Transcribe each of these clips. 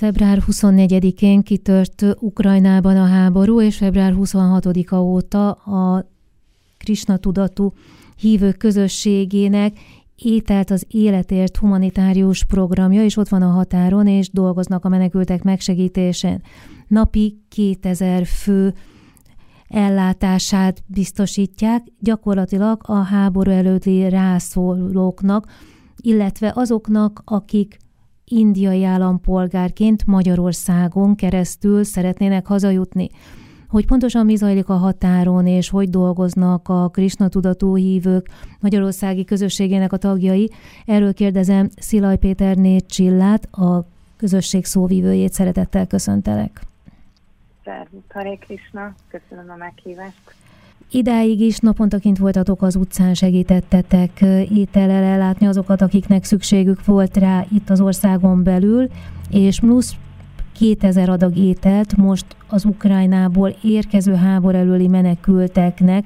Február 24-én kitört Ukrajnában a háború, és február 26-a óta a Krisna tudatú hívők közösségének ételt az életért humanitárius programja, és ott van a határon, és dolgoznak a menekültek megsegítésén. Napi 2000 fő ellátását biztosítják, gyakorlatilag a háború előtti rászólóknak, illetve azoknak, akik indiai állampolgárként Magyarországon keresztül szeretnének hazajutni. Hogy pontosan mi zajlik a határon, és hogy dolgoznak a Krisna tudatú hívők Magyarországi közösségének a tagjai, erről kérdezem Szilaj Péter Csillát, a közösség szóvívőjét szeretettel köszöntelek. Szervusz, Haré Krisna, köszönöm a meghívást. Idáig is napontaként voltatok az utcán, segítettetek étellel ellátni azokat, akiknek szükségük volt rá itt az országon belül, és plusz 2000 adag ételt most az Ukrajnából érkező háború előli menekülteknek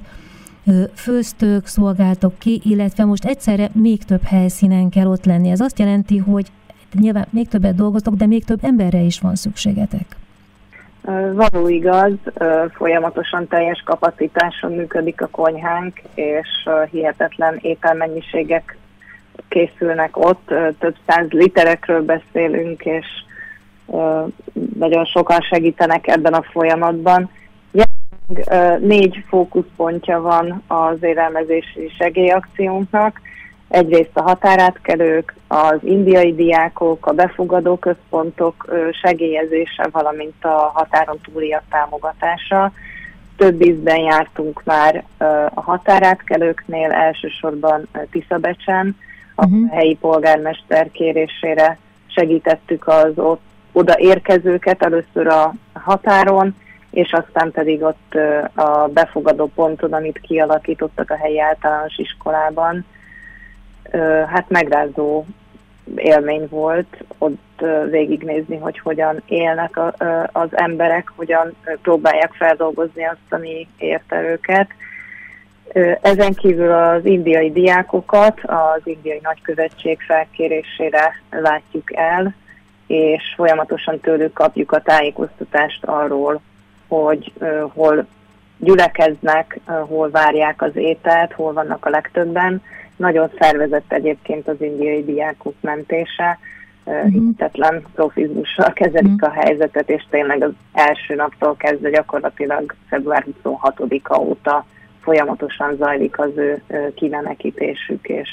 főztök, szolgáltok ki, illetve most egyszerre még több helyszínen kell ott lenni. Ez azt jelenti, hogy nyilván még többet dolgoztok, de még több emberre is van szükségetek. Való igaz, folyamatosan teljes kapacitáson működik a konyhánk, és hihetetlen ételmennyiségek készülnek ott, több száz literekről beszélünk, és nagyon sokan segítenek ebben a folyamatban. Négy fókuszpontja van az élelmezési segélyakciónknak, egyrészt a határátkelők, az indiai diákok, a befogadó központok segélyezése, valamint a határon túliak támogatása. Több ízben jártunk már a határátkelőknél, elsősorban Tiszabecsen, a uh-huh. helyi polgármester kérésére segítettük az ott oda érkezőket először a határon, és aztán pedig ott a befogadó ponton, amit kialakítottak a helyi általános iskolában, hát megrázó élmény volt ott végignézni, hogy hogyan élnek az emberek, hogyan próbálják feldolgozni azt, ami érte őket. Ezen kívül az indiai diákokat az indiai nagykövetség felkérésére látjuk el, és folyamatosan tőlük kapjuk a tájékoztatást arról, hogy hol gyülekeznek, hol várják az ételt, hol vannak a legtöbben, nagyon szervezett egyébként az indiai diákok mentése, uh-huh. hihetetlen profizmussal kezelik uh-huh. a helyzetet, és tényleg az első naptól kezdve gyakorlatilag február 26-a óta folyamatosan zajlik az ő kimenekítésük, és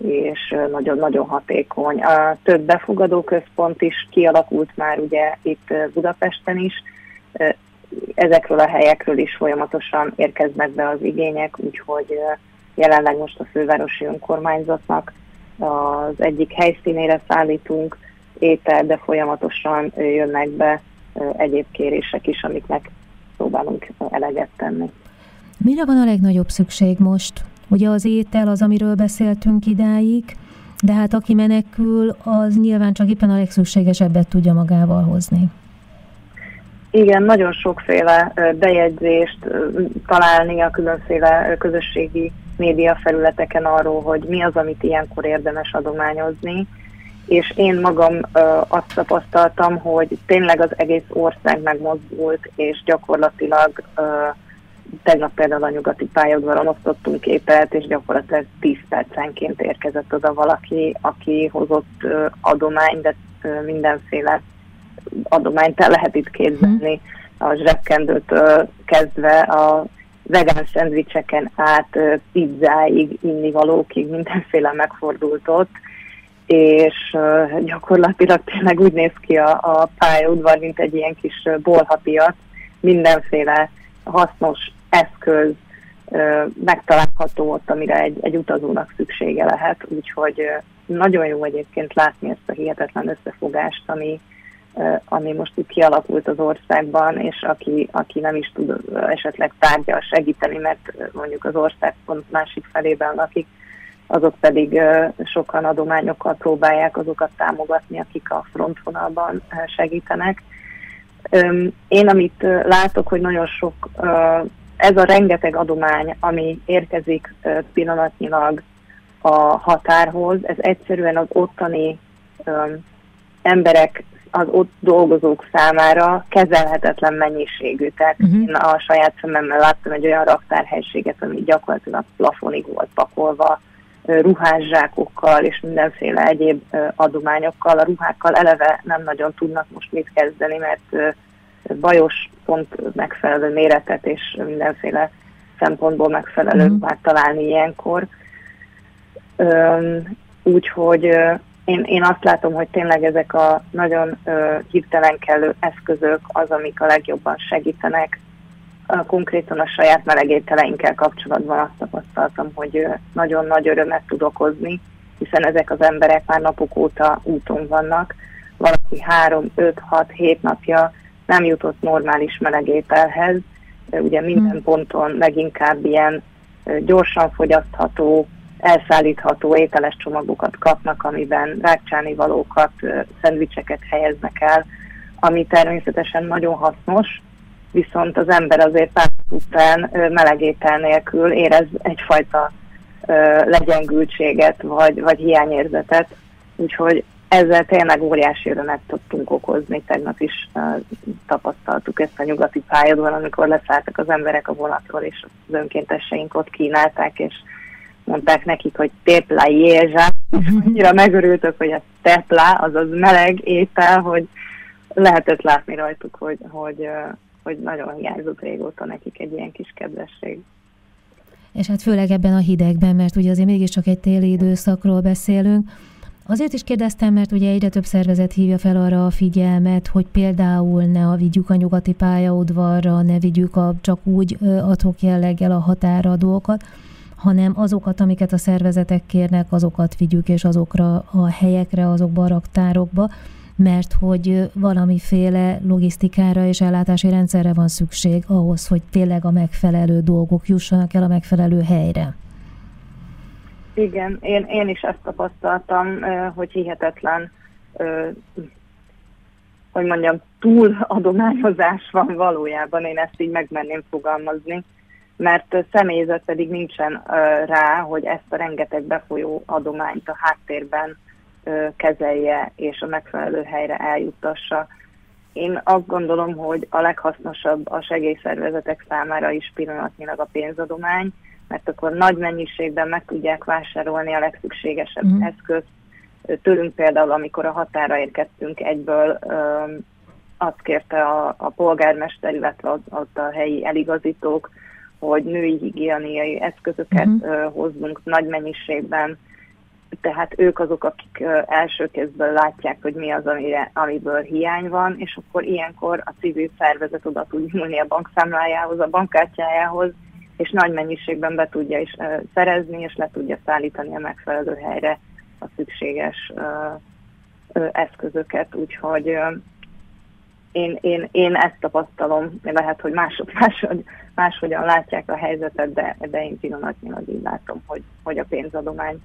és nagyon-nagyon hatékony. A több befogadó központ is kialakult már ugye itt Budapesten is, ezekről a helyekről is folyamatosan érkeznek be az igények, úgyhogy jelenleg most a fővárosi önkormányzatnak az egyik helyszínére szállítunk étel, de folyamatosan jönnek be egyéb kérések is, amiknek próbálunk eleget tenni. Mire van a legnagyobb szükség most? Ugye az étel az, amiről beszéltünk idáig, de hát aki menekül, az nyilván csak éppen a legszükségesebbet tudja magával hozni. Igen, nagyon sokféle bejegyzést találni a különféle közösségi média felületeken arról, hogy mi az, amit ilyenkor érdemes adományozni, és én magam ö, azt tapasztaltam, hogy tényleg az egész ország megmozdult, és gyakorlatilag ö, tegnap például a nyugati pályaudvaron osztottunk képet, és gyakorlatilag 10 percenként érkezett oda valaki, aki hozott ö, adományt, de ö, mindenféle adományt el lehet itt képzelni, a zsebkendőtől kezdve a vegán szendvicseken át pizzáig, innivalókig mindenféle megfordult ott, és gyakorlatilag tényleg úgy néz ki a, a pályaudvar, mint egy ilyen kis bolhapiac, mindenféle hasznos eszköz megtalálható ott, amire egy, egy utazónak szüksége lehet, úgyhogy nagyon jó egyébként látni ezt a hihetetlen összefogást, ami, ami most itt kialakult az országban, és aki, aki nem is tud esetleg tárgyal segíteni, mert mondjuk az ország pont másik felében lakik, azok pedig sokan adományokkal próbálják azokat támogatni, akik a frontvonalban segítenek. Én amit látok, hogy nagyon sok, ez a rengeteg adomány, ami érkezik pillanatnyilag a határhoz, ez egyszerűen az ottani emberek az ott dolgozók számára kezelhetetlen mennyiségű. Tehát uh-huh. én a saját szememmel láttam egy olyan raktárhelységet, ami gyakorlatilag plafonig volt pakolva, ruhászsákokkal és mindenféle egyéb adományokkal. A ruhákkal eleve nem nagyon tudnak most mit kezdeni, mert bajos, pont megfelelő méretet és mindenféle szempontból megfelelő mm. ruhát találni ilyenkor. Úgyhogy én, én azt látom, hogy tényleg ezek a nagyon hirtelen kellő eszközök az, amik a legjobban segítenek konkrétan a saját melegételeinkkel kapcsolatban azt tapasztaltam, hogy nagyon nagy örömet tud okozni, hiszen ezek az emberek már napok óta úton vannak. Valaki három, öt, hat, hét napja nem jutott normális melegételhez. Ugye minden hmm. ponton leginkább ilyen gyorsan fogyasztható, elszállítható ételes csomagokat kapnak, amiben rákcsáni valókat, szendvicseket helyeznek el, ami természetesen nagyon hasznos, viszont az ember azért pár után melegétel nélkül érez egyfajta legyengültséget vagy, vagy hiányérzetet, úgyhogy ezzel tényleg óriási örömet tudtunk okozni. Tegnap is tapasztaltuk ezt a nyugati pályadon, amikor leszálltak az emberek a vonatról, és az önkénteseink ott kínálták, és mondták nekik, hogy tepla jézsá, és mhm. annyira megörültök, hogy a tepla, azaz meleg étel, hogy lehetett látni rajtuk, hogy, hogy, hogy nagyon hiányzott régóta nekik egy ilyen kis kedvesség. És hát főleg ebben a hidegben, mert ugye azért mégiscsak egy téli időszakról beszélünk. Azért is kérdeztem, mert ugye egyre több szervezet hívja fel arra a figyelmet, hogy például ne a vigyük a nyugati pályaudvarra, ne vigyük a, csak úgy adhok jelleggel a határadókat, hanem azokat, amiket a szervezetek kérnek, azokat vigyük, és azokra a helyekre, azokba a raktárokba, mert hogy valamiféle logisztikára és ellátási rendszerre van szükség ahhoz, hogy tényleg a megfelelő dolgok jussanak el a megfelelő helyre. Igen, én, én is ezt tapasztaltam, hogy hihetetlen, hogy mondjam, túl adományozás van valójában, én ezt így megmenném fogalmazni, mert személyzet pedig nincsen rá, hogy ezt a rengeteg befolyó adományt a háttérben kezelje és a megfelelő helyre eljuttassa. Én azt gondolom, hogy a leghasznosabb a segélyszervezetek számára is pillanatnyilag a pénzadomány, mert akkor nagy mennyiségben meg tudják vásárolni a legszükségesebb mm. eszközt. Tőlünk például, amikor a határa érkeztünk egyből, azt kérte a, a polgármester, illetve ott, a helyi eligazítók, hogy női higiéniai eszközöket mm. hozzunk nagy mennyiségben, tehát ők azok, akik első kézből látják, hogy mi az, amire, amiből hiány van, és akkor ilyenkor a civil szervezet oda tud nyúlni a bankszámlájához, a bankkártyájához, és nagy mennyiségben be tudja is szerezni, és le tudja szállítani a megfelelő helyre a szükséges eszközöket. Úgyhogy én, én, én ezt tapasztalom, lehet, hogy mások máshogy, máshogyan látják a helyzetet, de, de én pillanatnyilag így látom, hogy, hogy a pénzadomány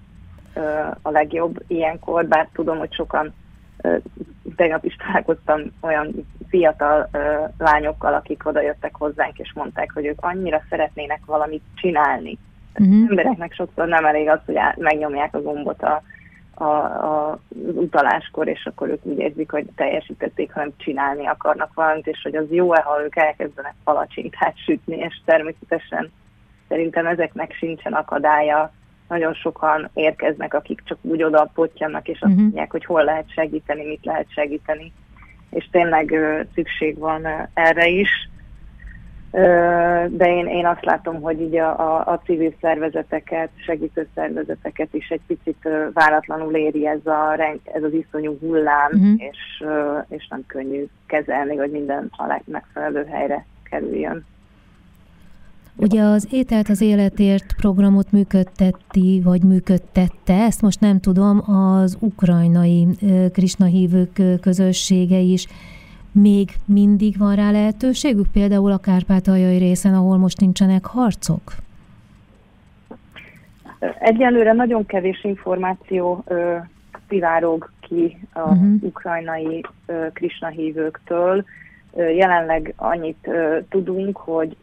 a legjobb ilyenkor, bár tudom, hogy sokan tegnap is találkoztam olyan fiatal lányokkal, akik oda jöttek hozzánk, és mondták, hogy ők annyira szeretnének valamit csinálni. Uh-huh. Embereknek sokszor nem elég az, hogy megnyomják a gombot a, a, a, utaláskor, és akkor ők úgy érzik, hogy teljesítették, hanem csinálni akarnak valamit, és hogy az jó-e, ha ők elkezdenek palacsintát sütni, és természetesen szerintem ezeknek sincsen akadálya nagyon sokan érkeznek, akik csak úgy oda pottyannak, és azt uh-huh. mondják, hogy hol lehet segíteni, mit lehet segíteni. És tényleg ö, szükség van ö, erre is. De én, én azt látom, hogy így a, a, a civil szervezeteket, segítő szervezeteket is egy picit váratlanul éri ez, a, ez az iszonyú hullám, uh-huh. és, és nem könnyű kezelni, hogy minden a legmegfelelő helyre kerüljön. Ugye az Ételt az Életért programot működtetti, vagy működtette, ezt most nem tudom, az ukrajnai Krisna hívők közössége is. Még mindig van rá lehetőségük, például a kárpátaljai részen, ahol most nincsenek harcok? Egyelőre nagyon kevés információ ö, szivárog ki az uh-huh. ukrajnai ö, Krishna hívőktől. Ö, jelenleg annyit ö, tudunk, hogy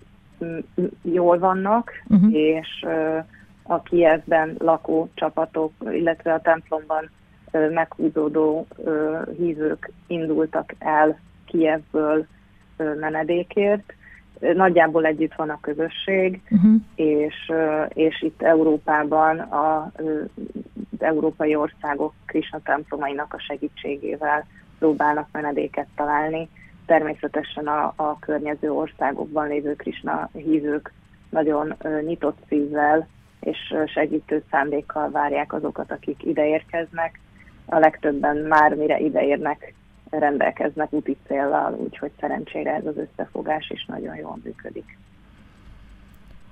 jól vannak, uh-huh. és a Kievben lakó csapatok, illetve a templomban meghúzódó hívők indultak el Kievből menedékért. Nagyjából együtt van a közösség, uh-huh. és, és itt Európában a, az európai országok Krishna templomainak a segítségével próbálnak menedéket találni. Természetesen a, a környező országokban lévő Krishna hívők nagyon nyitott szívvel és segítő szándékkal várják azokat, akik ideérkeznek. A legtöbben már mire ideérnek, rendelkeznek úti céllal, úgyhogy szerencsére ez az összefogás is nagyon jól működik.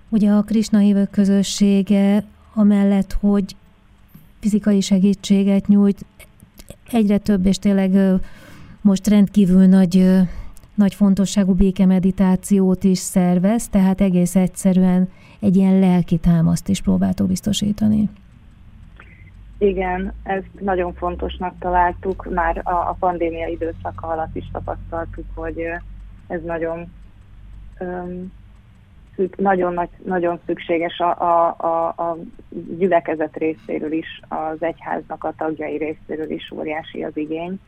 Ugye a Krisna hívők közössége amellett, hogy fizikai segítséget nyújt, egyre több és tényleg most rendkívül nagy, nagy fontosságú békemeditációt is szervez, tehát egész egyszerűen egy ilyen lelki támaszt is próbáltok biztosítani. Igen, ezt nagyon fontosnak találtuk, már a, a pandémia időszaka alatt is tapasztaltuk, hogy ez nagyon um, nagyon, nagy, nagyon szükséges a, a, a, a gyülekezet részéről is, az egyháznak a tagjai részéről is óriási az igény,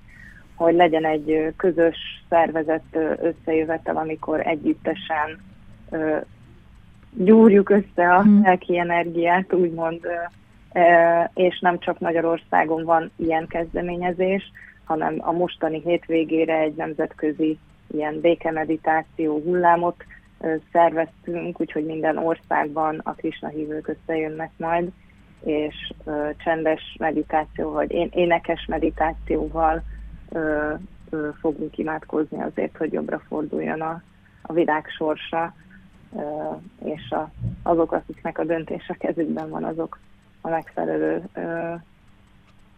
hogy legyen egy közös szervezett összejövetel, amikor együttesen gyúrjuk össze a hmm. lelki energiát, úgymond, és nem csak Magyarországon van ilyen kezdeményezés, hanem a mostani hétvégére egy nemzetközi ilyen békemeditáció hullámot szerveztünk, úgyhogy minden országban a Krishna hívők összejönnek majd, és csendes meditáció, vagy én, énekes meditációval fogunk imádkozni azért, hogy jobbra forduljon a, a világ sorsa, és a, azok, akiknek a döntés a kezükben van, azok a megfelelő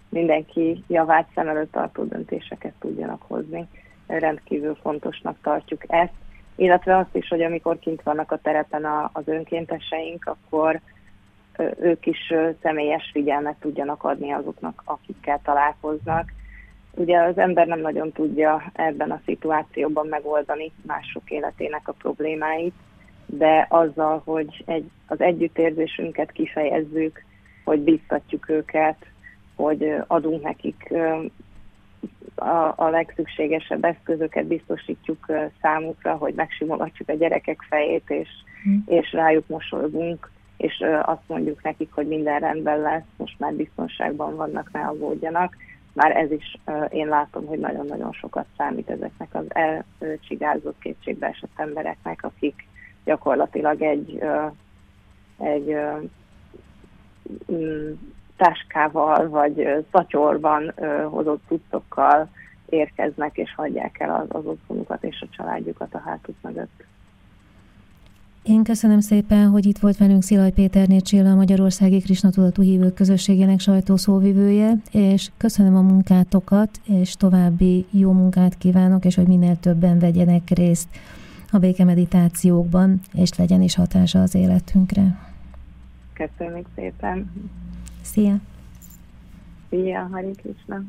mindenki javát szem előtt tartó döntéseket tudjanak hozni. Rendkívül fontosnak tartjuk ezt, illetve azt is, hogy amikor kint vannak a terepen a, az önkénteseink, akkor ők is személyes figyelmet tudjanak adni azoknak, akikkel találkoznak. Ugye az ember nem nagyon tudja ebben a szituációban megoldani mások életének a problémáit, de azzal, hogy egy, az együttérzésünket kifejezzük, hogy biztatjuk őket, hogy adunk nekik a, a legszükségesebb eszközöket biztosítjuk számukra, hogy megsimogatjuk a gyerekek fejét, és, mm. és rájuk mosolygunk, és azt mondjuk nekik, hogy minden rendben lesz, most már biztonságban vannak, ne aggódjanak. Már ez is én látom, hogy nagyon-nagyon sokat számít ezeknek az elcsigázott kétségbeesett embereknek, akik gyakorlatilag egy, egy táskával vagy szatyorban hozott cuccokkal érkeznek és hagyják el az, az otthonukat és a családjukat a hátuk mögött. Én köszönöm szépen, hogy itt volt velünk Szilaj Péter Csilla, a Magyarországi Krisna Tudatú Hívők Közösségének sajtószóvivője, és köszönöm a munkátokat, és további jó munkát kívánok, és hogy minél többen vegyenek részt a békemeditációkban, és legyen is hatása az életünkre. Köszönjük szépen! Szia! Szia, Hari Krishna!